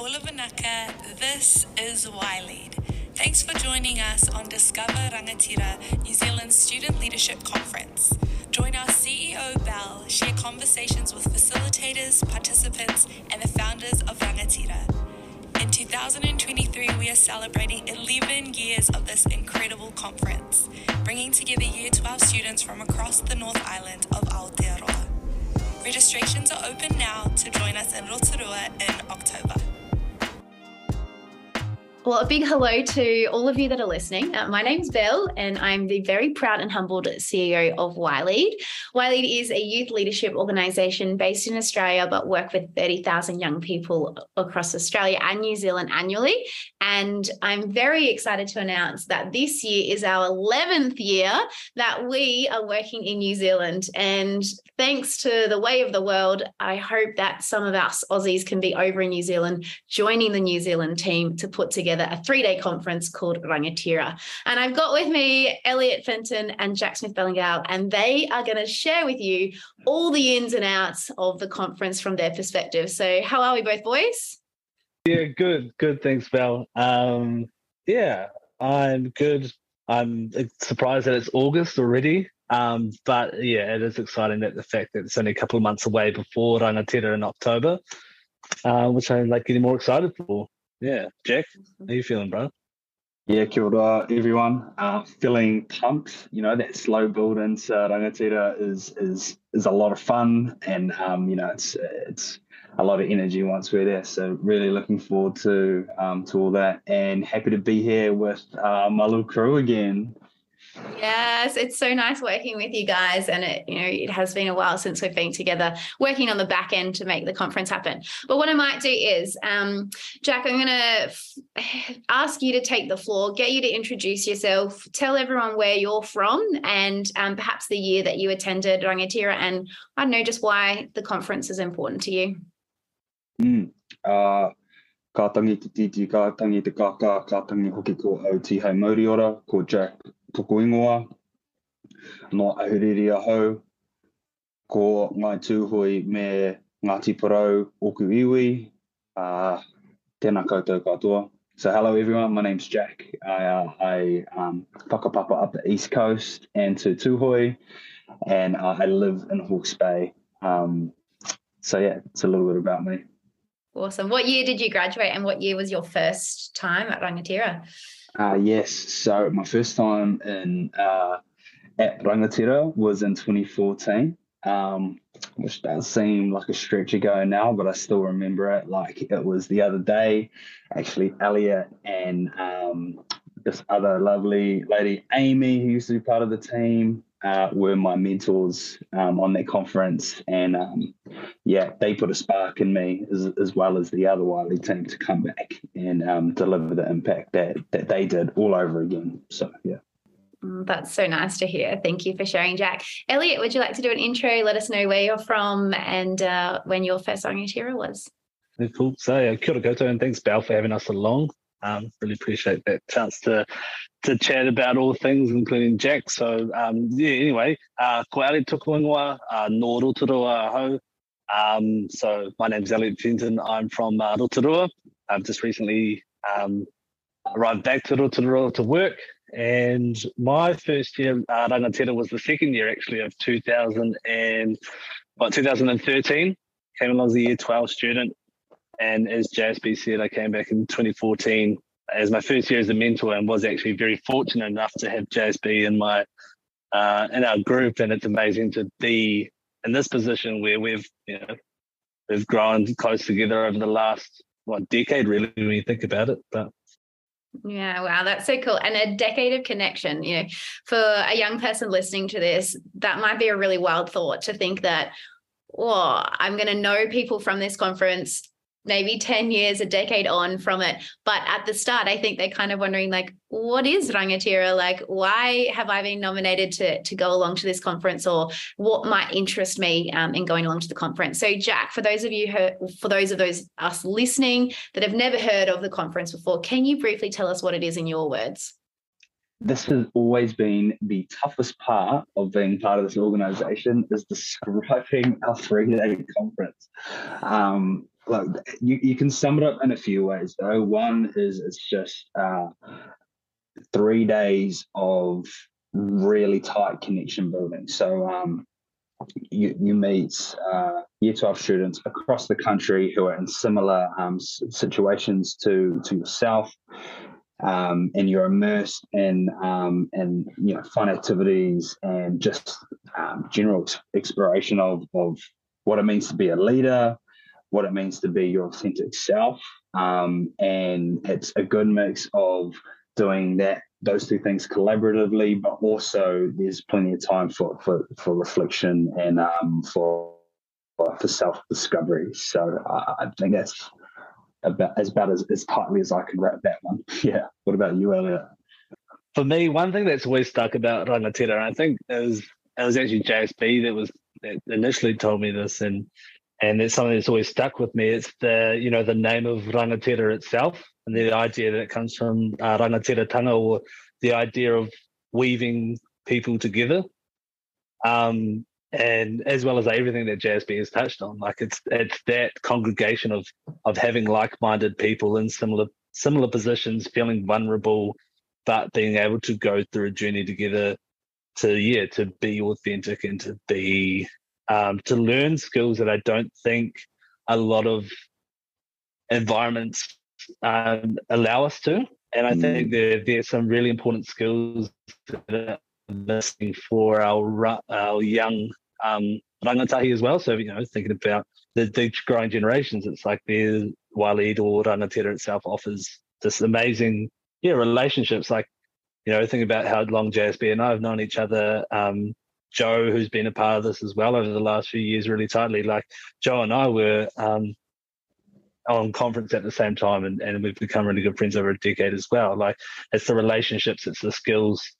Bulavanaka, this is YLead. Thanks for joining us on Discover Rangatira, New Zealand's Student Leadership Conference. Join our CEO, Bel, share conversations with facilitators, participants, and the founders of Rangatira. In 2023, we are celebrating 11 years of this incredible conference, bringing together Year 12 students from across the North Island of Aotearoa. Registrations are open now to join us in Rotorua in October. Well, a big hello to all of you that are listening. Uh, my name's Bel, and I'm the very proud and humbled CEO of YLead. YLead is a youth leadership organisation based in Australia, but work with 30,000 young people across Australia and New Zealand annually. And I'm very excited to announce that this year is our 11th year that we are working in New Zealand. And thanks to the way of the world, I hope that some of us Aussies can be over in New Zealand joining the New Zealand team to put together together a three day conference called Rangatira. And I've got with me Eliot Fenton and Jack Smith Ballingall, and they are going to share with you all the ins and outs of the conference from their perspective. So, how are we both, boys? Yeah, good, good. Thanks, Bel. Um, yeah, I'm good. I'm surprised that it's August already. Um, but yeah, it is exciting that the fact that it's only a couple of months away before Rangatira in October, uh, which I'm like getting more excited for. Yeah, Jack, how you feeling, bro? Yeah, kia ora, everyone. Uh, feeling pumped. You know that slow build into Rangatira is is is a lot of fun, and um, you know it's it's a lot of energy once we're there. So really looking forward to um, to all that, and happy to be here with uh, my little crew again. Yes, it's so nice working with you guys. And it, you know, it has been a while since we've been together working on the back end to make the conference happen. But what I might do is, um, Jack, I'm going to f- ask you to take the floor, get you to introduce yourself, tell everyone where you're from, and um, perhaps the year that you attended Rangatira, and I don't know just why the conference is important to you. Mm, uh, ka tangi titi, te kaka, ka tangi hoki ko Aotearoa Mauriora, ko Jack toko no ahuriri a hau, ko ngai tūhoe me Ngāti Porou oku iwi, uh, tēnā koutou katoa. So hello everyone, my name's Jack. I, uh, I um, whakapapa up the east coast and to Tūhoe, and uh, I live in Hawke's Bay. Um, so yeah, it's a little bit about me. Awesome. What year did you graduate and what year was your first time at Rangatira? Uh, yes. So my first time in uh, at Rangatira was in 2014, um, which does seem like a stretch ago now, but I still remember it like it was the other day. Actually, Eliot and um, this other lovely lady, Amy, who used to be part of the team, uh, were my mentors um, on that conference, and um, yeah, they put a spark in me as, as well as the other YLead team to come back and um, deliver the impact that that they did all over again. So yeah. Mm, that's so nice to hear. Thank you for sharing, Jack. Eliot, would you like to do an intro? Let us know where you're from and uh, when your first Rangatira was. Cool. So, uh, kia ora koutou, and thanks, Bel, for having us along. Um, really appreciate that chance to to chat about all things, including Jack. So um, yeah, anyway, uh, ko ali tukuingoa, uh, no Rotorua ho. Um, so my name's Eliot Fenton. I'm from uh, Rotorua. I've just recently um, arrived back to Rotorua to work. And my first year uh, Rangatira was the second year actually of 2000 and what 2013. Came along as a year 12 student and as JSB said, I came back in 2014 as my first year as a mentor and was actually very fortunate enough to have JSB in my uh, in our group. And it's amazing to be in this position where we've you know we've grown close together over the last what decade really when you think about it. But yeah, wow, that's so cool. And a decade of connection, you know, for a young person listening to this, that might be a really wild thought to think that, oh, I'm going to know people from this conference maybe 10 years, a decade on from it. But at the start, I think they're kind of wondering, like, what is Rangatira? Like, why have I been nominated to, to go along to this conference or what might interest me um, in going along to the conference? So, Jack, for those of you, who, for those of those us listening that have never heard of the conference before, can you briefly tell us what it is in your words? this has always been the toughest part of being part of this organization is describing our three-day conference. Um, you, you can sum it up in a few ways though. One is it's just uh, three days of really tight connection building. So um, you, you meet uh, year 12 students across the country who are in similar um, situations to, to yourself. Um, and you're immersed in um, in you know fun activities and just um, general exploration of of what it means to be a leader, what it means to be your authentic self, um, and it's a good mix of doing that those two things collaboratively, but also there's plenty of time for for, for reflection and um, for for self discovery. So uh, I think that's about as about as, as tightly as I can wrap that one. Yeah. What about you, Eliot? For me, one thing that's always stuck about rangatira, I think was it was actually JSB that was that initially told me this, and and it's something that's always stuck with me. It's the you know the name of rangatira itself and the idea that it comes from uh, tanga or the idea of weaving people together. Um, and as well as everything that JSB has touched on, like it's it's that congregation of of having like-minded people in similar similar positions, feeling vulnerable, but being able to go through a journey together to yeah to be authentic and to be um, to learn skills that I don't think a lot of environments um, allow us to. And I mm. think there, there's some really important skills that are missing for our our young um, rangatahi as well. So, you know, thinking about the, the growing generations, it's like the YLead or Rangatira itself offers this amazing, yeah, relationships. Like, you know, think about how long JSB and I have known each other. Um, Joe, who's been a part of this as well over the last few years, really tightly. Like Joe and I were um, on conference at the same time and, and we've become really good friends over a decade as well. Like it's the relationships it's the skills.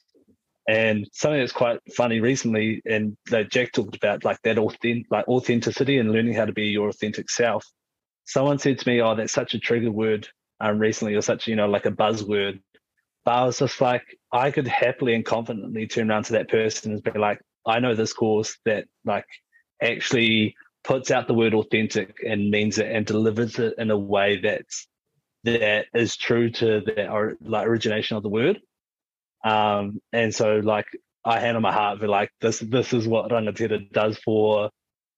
And something that's quite funny recently and that jack talked about like that authentic like authenticity and learning how to be your authentic self. Someone said to me oh that's such a trigger word um, recently or such you know like a buzzword. But i was just like i could happily and confidently turn around to that person and be like i know this course that like actually puts out the word authentic and means it and delivers it in a way that's that is true to the like origination of the word. Um, and so like I hand on my heart for like this this is what rangatira does for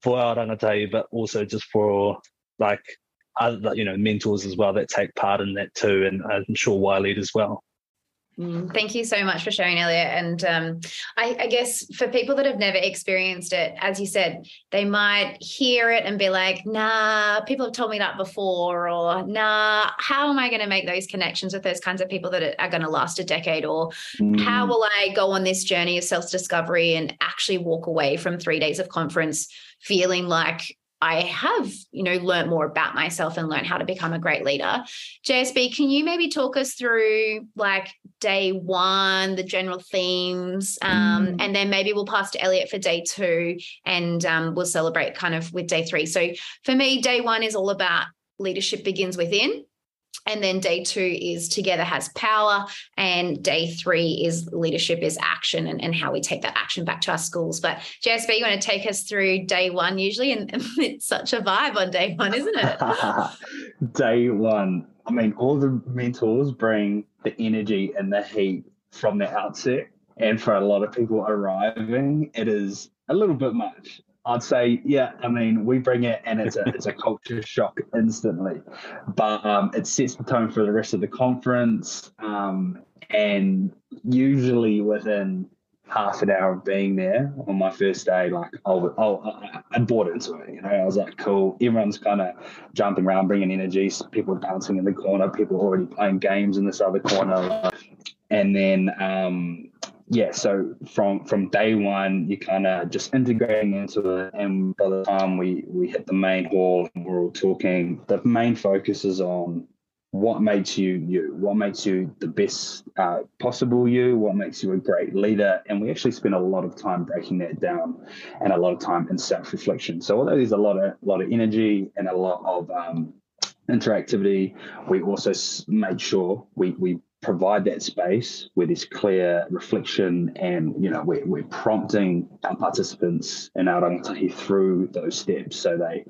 for our rangatahi, but also just for like other you know mentors as well that take part in that too, and I'm sure YLead as well. Mm, thank you so much for sharing, Eliot. And um, I, I, guess for people that have never experienced it, as you said, they might hear it and be like, nah, people have told me that before, or nah, how am I going to make those connections with those kinds of people that are going to last a decade? Or mm. how will I go on this journey of self discovery and actually walk away from three days of conference feeling like I have, you know, learned more about myself and learned how to become a great leader. JSB, can you maybe talk us through like day one, the general themes, um, mm. and then maybe we'll pass to Eliot for day two, and um, we'll celebrate kind of with day three. So for me, day one is all about leadership begins within. And then day two is together has power. And day three is leadership is action and, and how we take that action back to our schools. But JSB, you want to take us through day one usually? And it's such a vibe on day one, isn't it? day one. I mean, all the mentors bring the energy and the heat from the outset. And for a lot of people arriving, it is a little bit much. I'd say, yeah, I mean, we bring it and it's a it's a culture shock instantly. But um, it sets the tone for the rest of the conference. Um, and usually within half an hour of being there on my first day, like oh, oh I, I bought into it. You know, I was like, cool. Everyone's kind of jumping around, bringing energy. People dancing in the corner. People already playing games in this other corner. And then um, yeah, so from from day one, you're kind of just integrating into it, and by the time we we hit the main hall, we're all talking. The main focus is on what makes you you, what makes you the best uh, possible you, what makes you a great leader, and we actually spend a lot of time breaking that down, and a lot of time in self reflection. So although there's a lot of lot of energy and a lot of um, interactivity, we also made sure we we provide that space where there's clear reflection and you know we're, we're prompting our participants in our rangatahi through those steps so they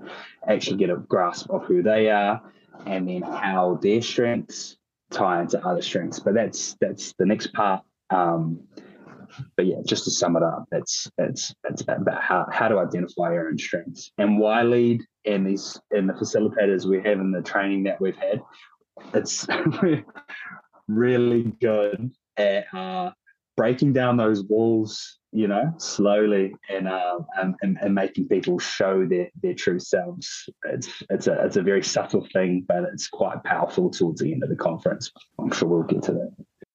actually get a grasp of who they are and then how their strengths tie into other strengths. But that's that's the next part. Um, but yeah just to sum it up that's that's that's about how, how to identify your own strengths. And YLead and these and the facilitators we have in the training that we've had it's really good at uh, breaking down those walls, you know, slowly and, uh, and, and, and making people show their their true selves. It's it's a it's a very subtle thing, but it's quite powerful towards the end of the conference. I'm sure we'll get to that.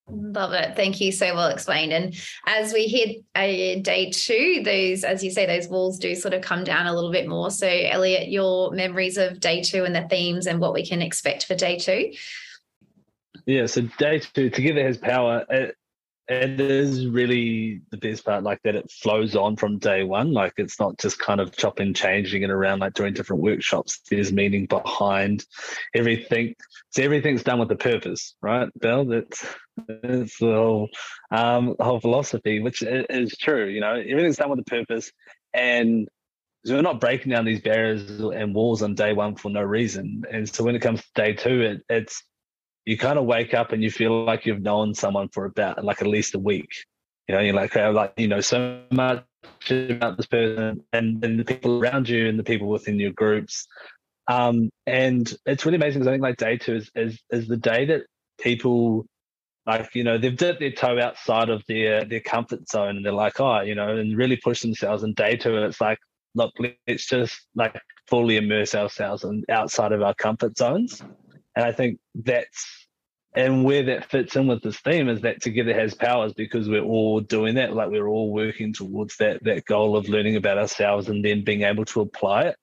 Love it. Thank you. So well explained. And as we hit a day two, those, as you say, those walls do sort of come down a little bit more. So, Eliot, your memories of day two and the themes and what we can expect for day two. Yeah, so day two, Together has power. It, it is really the best part, like that it flows on from day one. Like it's not just kind of chopping, changing it around, like doing different workshops. There's meaning behind everything. So everything's done with a purpose, right, Bel? That's that's the whole um, whole philosophy, which is true. You know, everything's done with a purpose, and so we're not breaking down these barriers and walls on day one for no reason. And so when it comes to day two, it, it's you kind of wake up and you feel like you've known someone for about like at least a week. You know, you're like, oh, like you know so much about this person and, and the people around you and the people within your groups. Um, and it's really amazing because I think like day two is, is is the day that people like you know they've dipped their toe outside of their their comfort zone and they're like oh you know and really push themselves and day two it's like look let's just like fully immerse ourselves and outside of our comfort zones and I think that's and where that fits in with this theme is that together has powers because we're all doing that, like we're all working towards that that goal of learning about ourselves and then being able to apply it.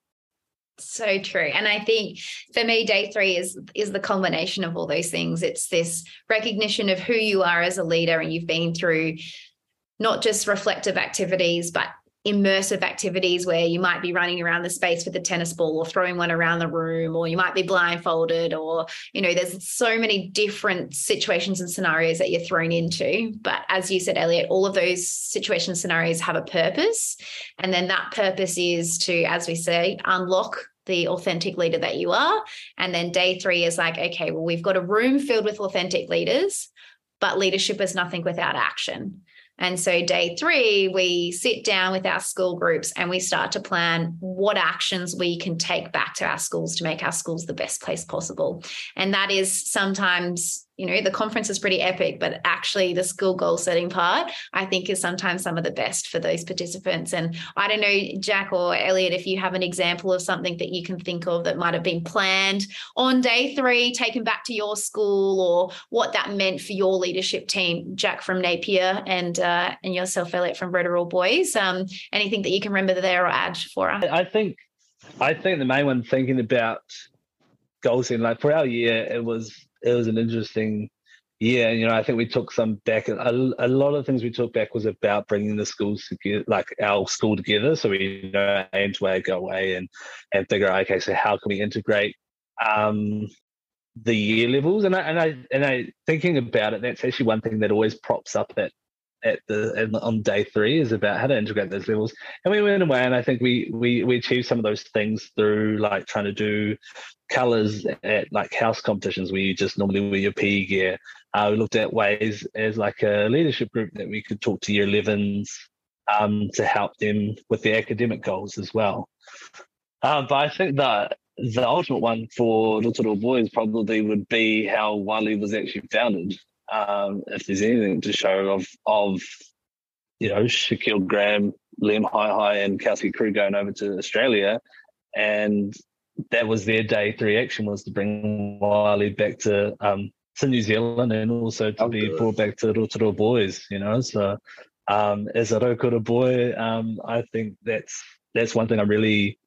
So true. And I think for me, day three is is the combination of all those things. It's this recognition of who you are as a leader and you've been through not just reflective activities, but immersive activities where you might be running around the space with a tennis ball or throwing one around the room or you might be blindfolded or you know there's so many different situations and scenarios that you're thrown into. But as you said Eliot all of those situation scenarios have a purpose. And then that purpose is to as we say unlock the authentic leader that you are. And then day 3 is like okay well we've got a room filled with authentic leaders but leadership is nothing without action and so, day three, we sit down with our school groups and we start to plan what actions we can take back to our schools to make our schools the best place possible. And that is sometimes you know the conference is pretty epic but actually the school goal setting part i think is sometimes some of the best for those participants. And i don't know jack or eliot if you have an example of something that you can think of that might have been planned on day three taken back to your school or what that meant for your leadership team. Jack from napier and uh, and yourself eliot from Rotorua boys. Um, anything that you can remember there or add for us? I think i think the main one thinking about goals in like for our year it was it was an interesting. And, you know, I think we took some back. A, a lot of things we took back was about bringing the schools together, like our school together. So we you know aim to go away and and figure out okay, so how can we integrate um, the year levels? And I and I and I thinking about it, that's actually one thing that always props up at at the on day three is about how to integrate those levels. And we went away, and I think we we we achieved some of those things through like trying to do colors at like house competitions where you just normally wear your PE gear. Uh, we looked at ways as like a leadership group that we could talk to year 11s um, to help them with their academic goals as well. Um, but I think that the ultimate one for Little Boys probably would be how YLead was actually founded um, if there's anything to show of of you know Shaquille Graham, Liam High High, and Kelsey Crew going over to Australia, and that was their day three action was to bring YLead back to um, to New Zealand and also to oh, be brought back to Rotorua boys. You know, so um, as a Rotorua boy, um, I think that's that's one thing I'm really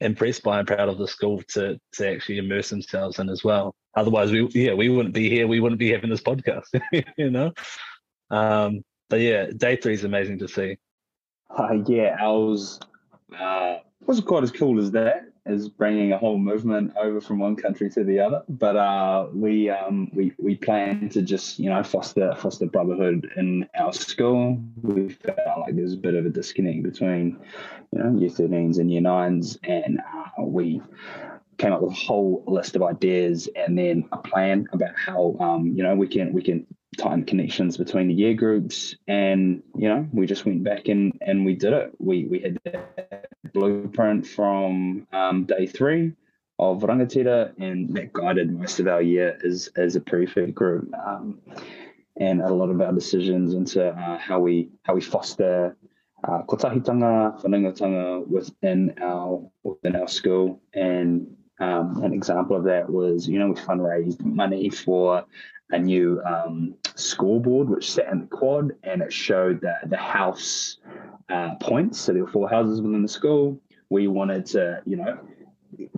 impressed by and proud of the school to to actually immerse themselves in as well. Otherwise, we yeah we wouldn't be here. We wouldn't be having this podcast. you know. Um, but yeah, day three is amazing to see. Uh, yeah, was uh, wasn't quite as cool as that as bringing a whole movement over from one country to the other. But uh, we um, we we plan to just you know foster foster brotherhood in our school. We felt like there's a bit of a disconnect between you know year 13s and year nines, and uh, we came up with a whole list of ideas and then a plan about how um, you know we can we can tighten connections between the year groups. And you know we just went back and and we did it. We we had that blueprint from um, day three of rangatira and that guided most of our year as as a prefect group. Um, and a lot of our decisions into uh, how we how we foster uh, kotahitanga, whanaungatanga within our within our school. And um, an example of that was, you know, we fundraised money for a new um, scoreboard which sat in the quad and it showed the, the house uh, points. So there were four houses within the school. We wanted to, you know,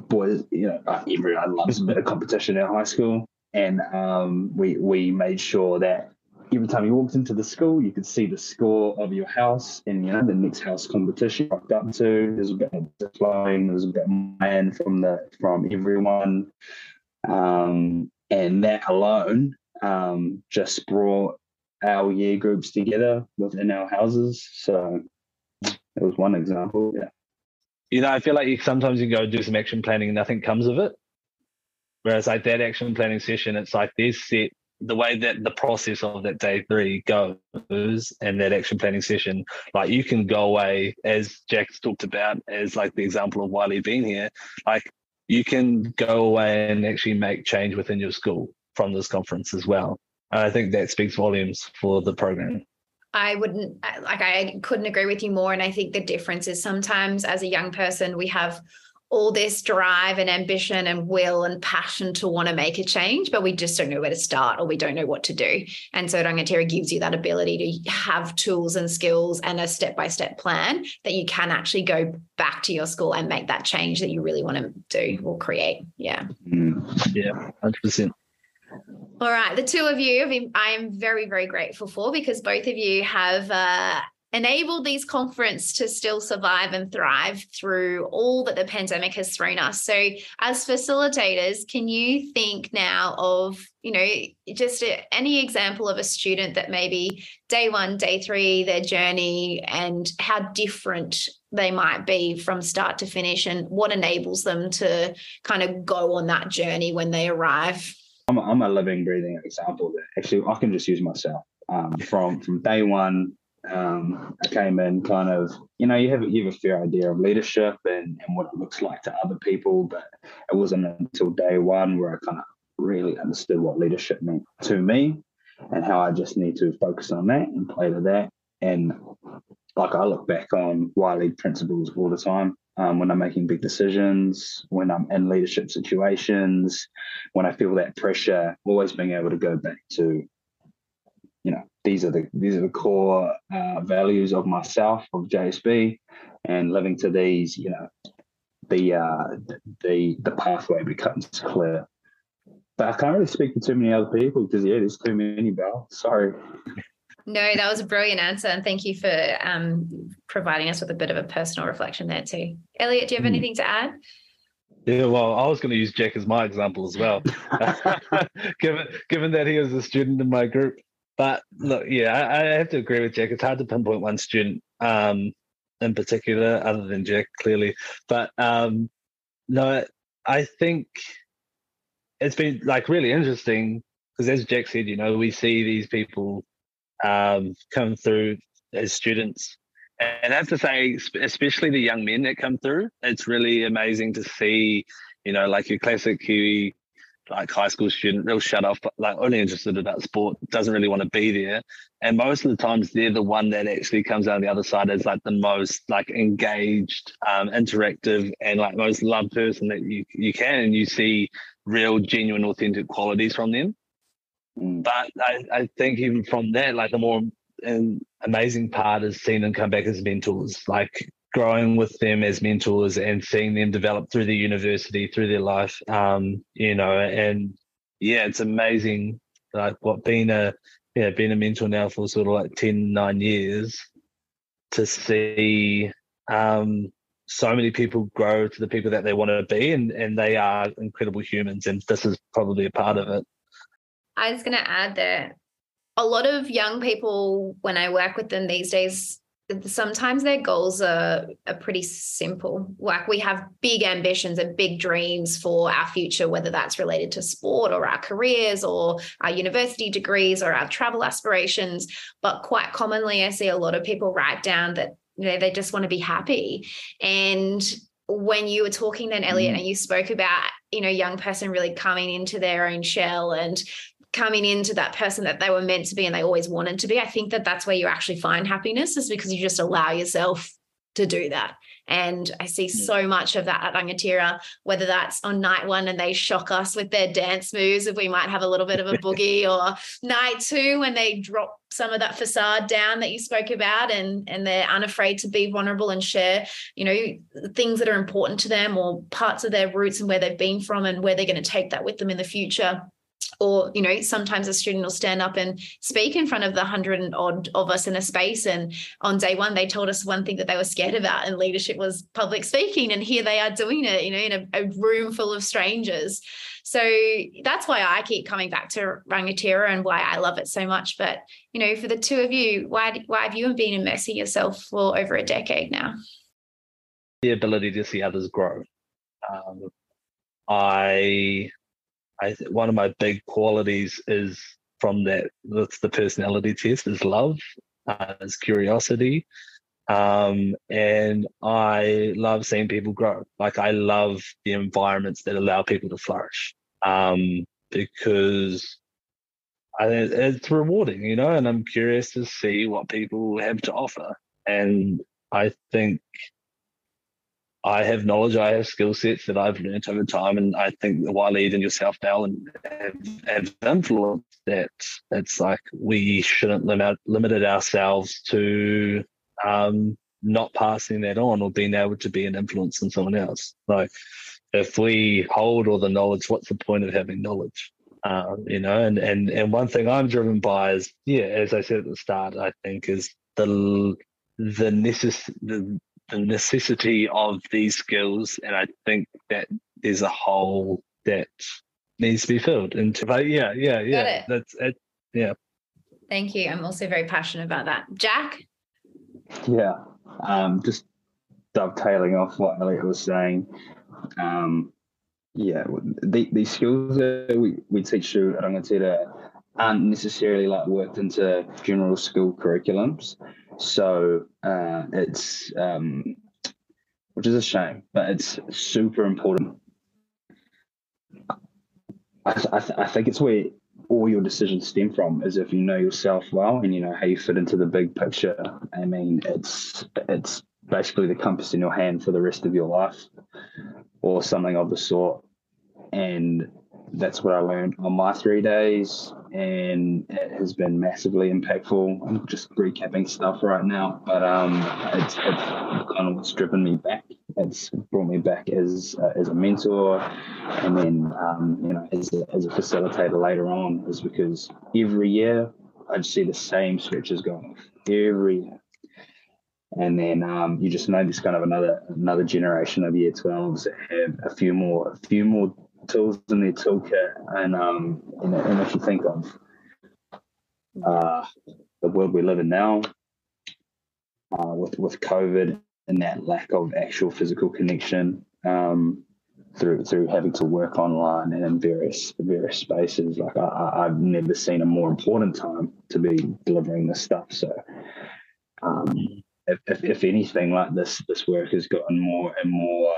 boys, you know, uh, everyone loves a bit of competition in high school. And um, we, we made sure that every time you walked into the school, you could see the score of your house and you know the next house competition rocked up to. There's a bit of flowing, there's a bit of man from the from everyone, um, and that alone um, just brought our year groups together within our houses. So it was one example. Yeah. You know, I feel like you, sometimes you go do some action planning and nothing comes of it. Whereas like that action planning session, it's like there's set the way that the process of that day three goes and that action planning session, like you can go away as Jack's talked about as like the example of YLead being here, like you can go away and actually make change within your school from this conference as well. And I think that speaks volumes for the program. I wouldn't like I couldn't agree with you more. And I think the difference is sometimes as a young person, we have all this drive and ambition and will and passion to want to make a change, but we just don't know where to start or we don't know what to do. And so Rangatira gives you that ability to have tools and skills and a step by step plan that you can actually go back to your school and make that change that you really want to do or create. Yeah. Mm. Yeah, 100%. All right, the two of you, I am very, very grateful for because both of you have uh, enabled these conference to still survive and thrive through all that the pandemic has thrown us. So, as facilitators, can you think now of, you know, just a, any example of a student that maybe day one, day three, their journey, and how different they might be from start to finish, and what enables them to kind of go on that journey when they arrive? I'm a, I'm a living, breathing example actually I can just use myself. Um, from from day one um, I came in kind of, you know, you have you have a fair idea of leadership and, and what it looks like to other people, but it wasn't until day one where I kind of really understood what leadership meant to me and how I just need to focus on that and play to that. And like I look back on YLead principles all the time. Um, when I'm making big decisions, when I'm in leadership situations, when I feel that pressure, always being able to go back to you know these are the these are the core uh, values of myself of JSB, and living to these, you know, the uh, the the pathway becomes clear. But I can't really speak to too many other people because yeah, there's too many. Bel, sorry. No, that was a brilliant answer, and thank you for um, providing us with a bit of a personal reflection there too. Eliot, do you have mm. anything to add? Yeah, well, I was going to use Jack as my example as well, given given that he was a student in my group. But look, yeah, I, I, have to agree with Jack. It's hard to pinpoint one student um, in particular, other than Jack, clearly. But um, no, I think it's been like really interesting because, as Jack said, you know, we see these people um, come through as students. And I have to say, especially the young men that come through, it's really amazing to see, you know, like your classic Kiwi like high school student, real shut off, like only interested about sport, doesn't really want to be there. And most of the times they're the one that actually comes out on the other side as like the most like engaged, um, interactive and like most loved person that you you can and you see real, genuine, authentic qualities from them. Mm. But I, I think even from that, like the more amazing part is seeing them come back as mentors. Like growing with them as mentors and seeing them develop through the university, through their life. Um, you know, and yeah, it's amazing. Like what being a yeah, being a mentor now for sort of like 10, nine years to see um so many people grow to the people that they want to be and, and they are incredible humans and this is probably a part of it i was going to add that a lot of young people when i work with them these days sometimes their goals are, are pretty simple. Like we have big ambitions and big dreams for our future, whether that's related to sport or our careers or our university degrees or our travel aspirations. But quite commonly, I see a lot of people write down that you know they just want to be happy. And when you were talking then, Eliot, mm. and you spoke about you know young person really coming into their own shell and coming into that person that they were meant to be and they always wanted to be. I think that that's where you actually find happiness is because you just allow yourself to do that. And I see yeah. so much of that at rangatira whether that's on night one and they shock us with their dance moves, if we might have a little bit of a boogie, or night two when they drop some of that facade down that you spoke about and and they're unafraid to be vulnerable and share, you know, things that are important to them or parts of their roots and where they've been from and where they're going to take that with them in the future or you know sometimes a student will stand up and speak in front of the hundred and odd of us in a space and on day one they told us one thing that they were scared about and leadership was public speaking and here they are doing it you know in a, a room full of strangers. So that's why i keep coming back to rangatira and why i love it so much. But you know for the two of you why why have you been immersing yourself for over a decade now? The ability to see others grow. Um, i I one of my big qualities is from that that's the personality test is love, uh, is curiosity, um, and I love seeing people grow. Like I love the environments that allow people to flourish um, because I, it's rewarding, you know. And I'm curious to see what people have to offer, and I think I have knowledge, I have skill sets that I've learned over time, and I think YLead and yourself, Bel, and have, have influenced that. It's like we shouldn't limit limited ourselves to um, not passing that on or being able to be an influence on someone else. Like if we hold all the knowledge, what's the point of having knowledge? Um, you know, and and and one thing I'm driven by is yeah, as I said at the start, I think is the the necess- the the necessity of these skills, and I think that there's a hole that needs to be filled into. But yeah, yeah, yeah. That's it. Yeah. Thank you. I'm also very passionate about that. Jack. Yeah. Um, just dovetailing off what Eliot was saying. Um, yeah, the, these skills that we, we teach you at Rangatira aren't necessarily like worked into general school curriculums. So uh, it's, um, which is a shame, but it's super important. I, I, th- I think it's where all your decisions stem from is if you know yourself well and you know how you fit into the big picture. I mean, it's it's basically the compass in your hand for the rest of your life, or something of the sort. And that's what I learned on my three days and it has been massively impactful. I'm just recapping stuff right now, but um, it's, it's kind of what's driven me back. It's brought me back as uh, as a mentor, and then um, you know as a, as a facilitator later on is because every year I just see the same stretches going off every year. And then um, you just know there's kind of another another generation of year 12s that have a few more a few more tools in their toolkit. And um, and, and if you think of uh, the world we live in now, uh, with with COVID and that lack of actual physical connection, um, through through having to work online and in various various spaces, like I, I've never seen a more important time to be delivering this stuff. So. Um, if, if, if anything like this, this work has gotten more and more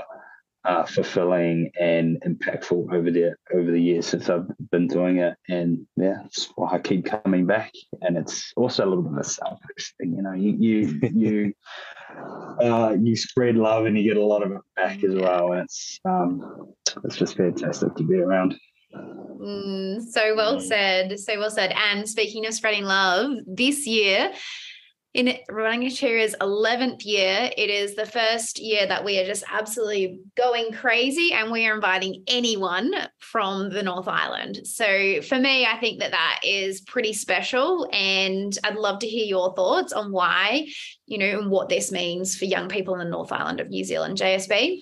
uh, fulfilling and impactful over the over the years since I've been doing it, and yeah, it's why I keep coming back. And it's also a little bit of a selfish thing, you know. You you you uh, you spread love and you get a lot of it back as well, and it's um, it's just fantastic to be around. Mm, so well said, so well said. And speaking of spreading love, this year in Rangatira's 11th year. It is the first year that we are just absolutely going crazy and we are inviting anyone from the North Island. So for me, I think that that is pretty special. And I'd love to hear your thoughts on why, you know, and what this means for young people in the North Island of New Zealand. JSB?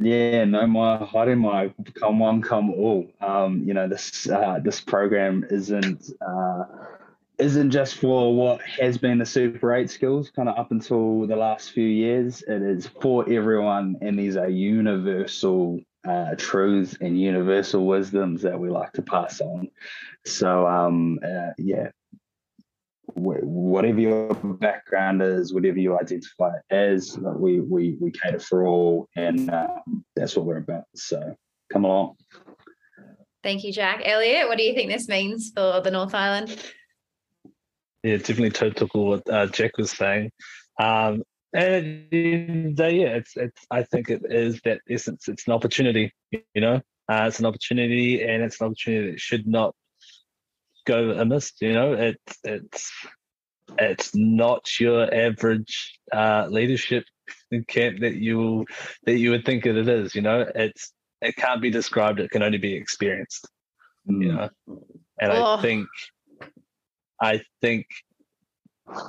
Yeah, no, my haere mai, come one, come all. Um, you know, this uh, this program isn't uh, isn't just for what has been the Super 8 schools kind of up until the last few years. It is for everyone, and these are universal uh, truths and universal wisdoms that we like to pass on. So, um, uh, yeah, whatever your background is, whatever you identify as, we we we cater for all, and um, that's what we're about. So, come along. Thank you, Jack. Eliot, what do you think this means for the North Island? Yeah, definitely total what uh, Jack was saying. Um, and uh, yeah, it's it's. I think it is that essence. It's an opportunity, you know. Uh, it's an opportunity, and it's an opportunity that should not go amiss. You know, it's it's it's not your average uh, leadership camp that you that you would think that it is. You know, it's it can't be described. It can only be experienced. Mm. You know, and oh. I think I think,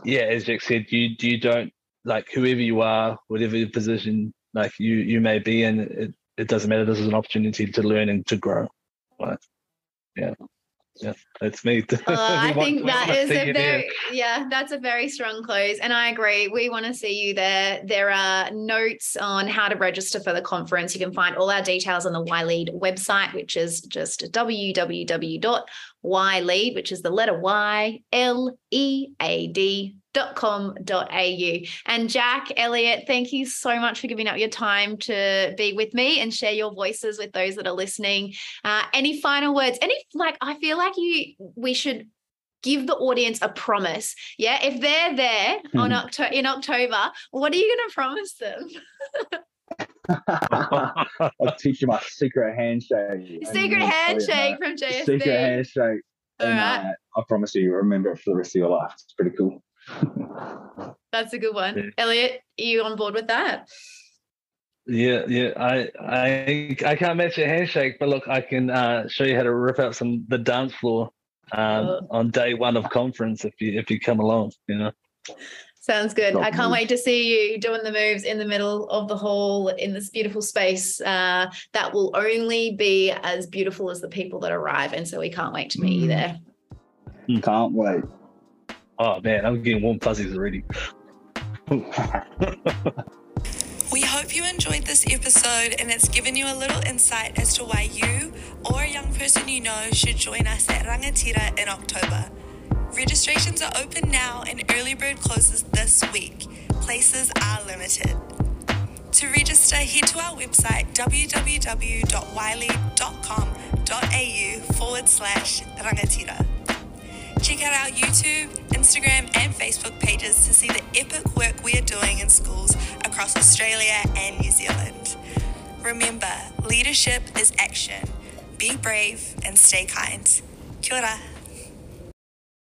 yeah, as Jack said, you you don't like whoever you are, whatever position like you you may be in, it, it doesn't matter. This is an opportunity to learn and to grow. Right? Yeah. Yeah, that's me. Uh, I think that is a very yeah, that's a very strong close, and I agree. We want to see you there. There are notes on how to register for the conference. You can find all our details on the YLead website, which is just www.ylead, which is the letter Y L E A D com.au. And Jack, Eliot, thank you so much for giving up your time to be with me and share your voices with those that are listening. Uh, any final words? Any like I feel like you we should give the audience a promise. Yeah, if they're there mm-hmm. on October in October, what are you going to promise them? I'll teach you my secret handshake. Secret handshake from JSB. Secret handshake. And, uh, I promise you, remember it for the rest of your life. It's pretty cool. That's a good one. Yeah. Eliot, are you on board with that? Yeah, yeah. I I I can't match a handshake, but look, I can uh, show you how to rip out some the dance floor um, oh. on day one of conference if you if you come along. You know. Sounds good. Not I can't wait to see you doing the moves in the middle of the hall in this beautiful space. Uh, that will only be as beautiful as the people that arrive, and so we can't wait to meet mm. you there. Can't wait. Oh man, I'm getting warm fuzzies already. we hope you enjoyed this episode and it's given you a little insight as to why you or a young person you know should join us at Rangatira in October. Registrations are open now and early bird closes this week. Places are limited. To register, head to our website www.ylead.com.au forward slash rangatira. Check out our YouTube, Instagram, and Facebook pages to see the epic work we are doing in schools across Australia and New Zealand. Remember, leadership is action. Be brave and stay kind. Kia ora.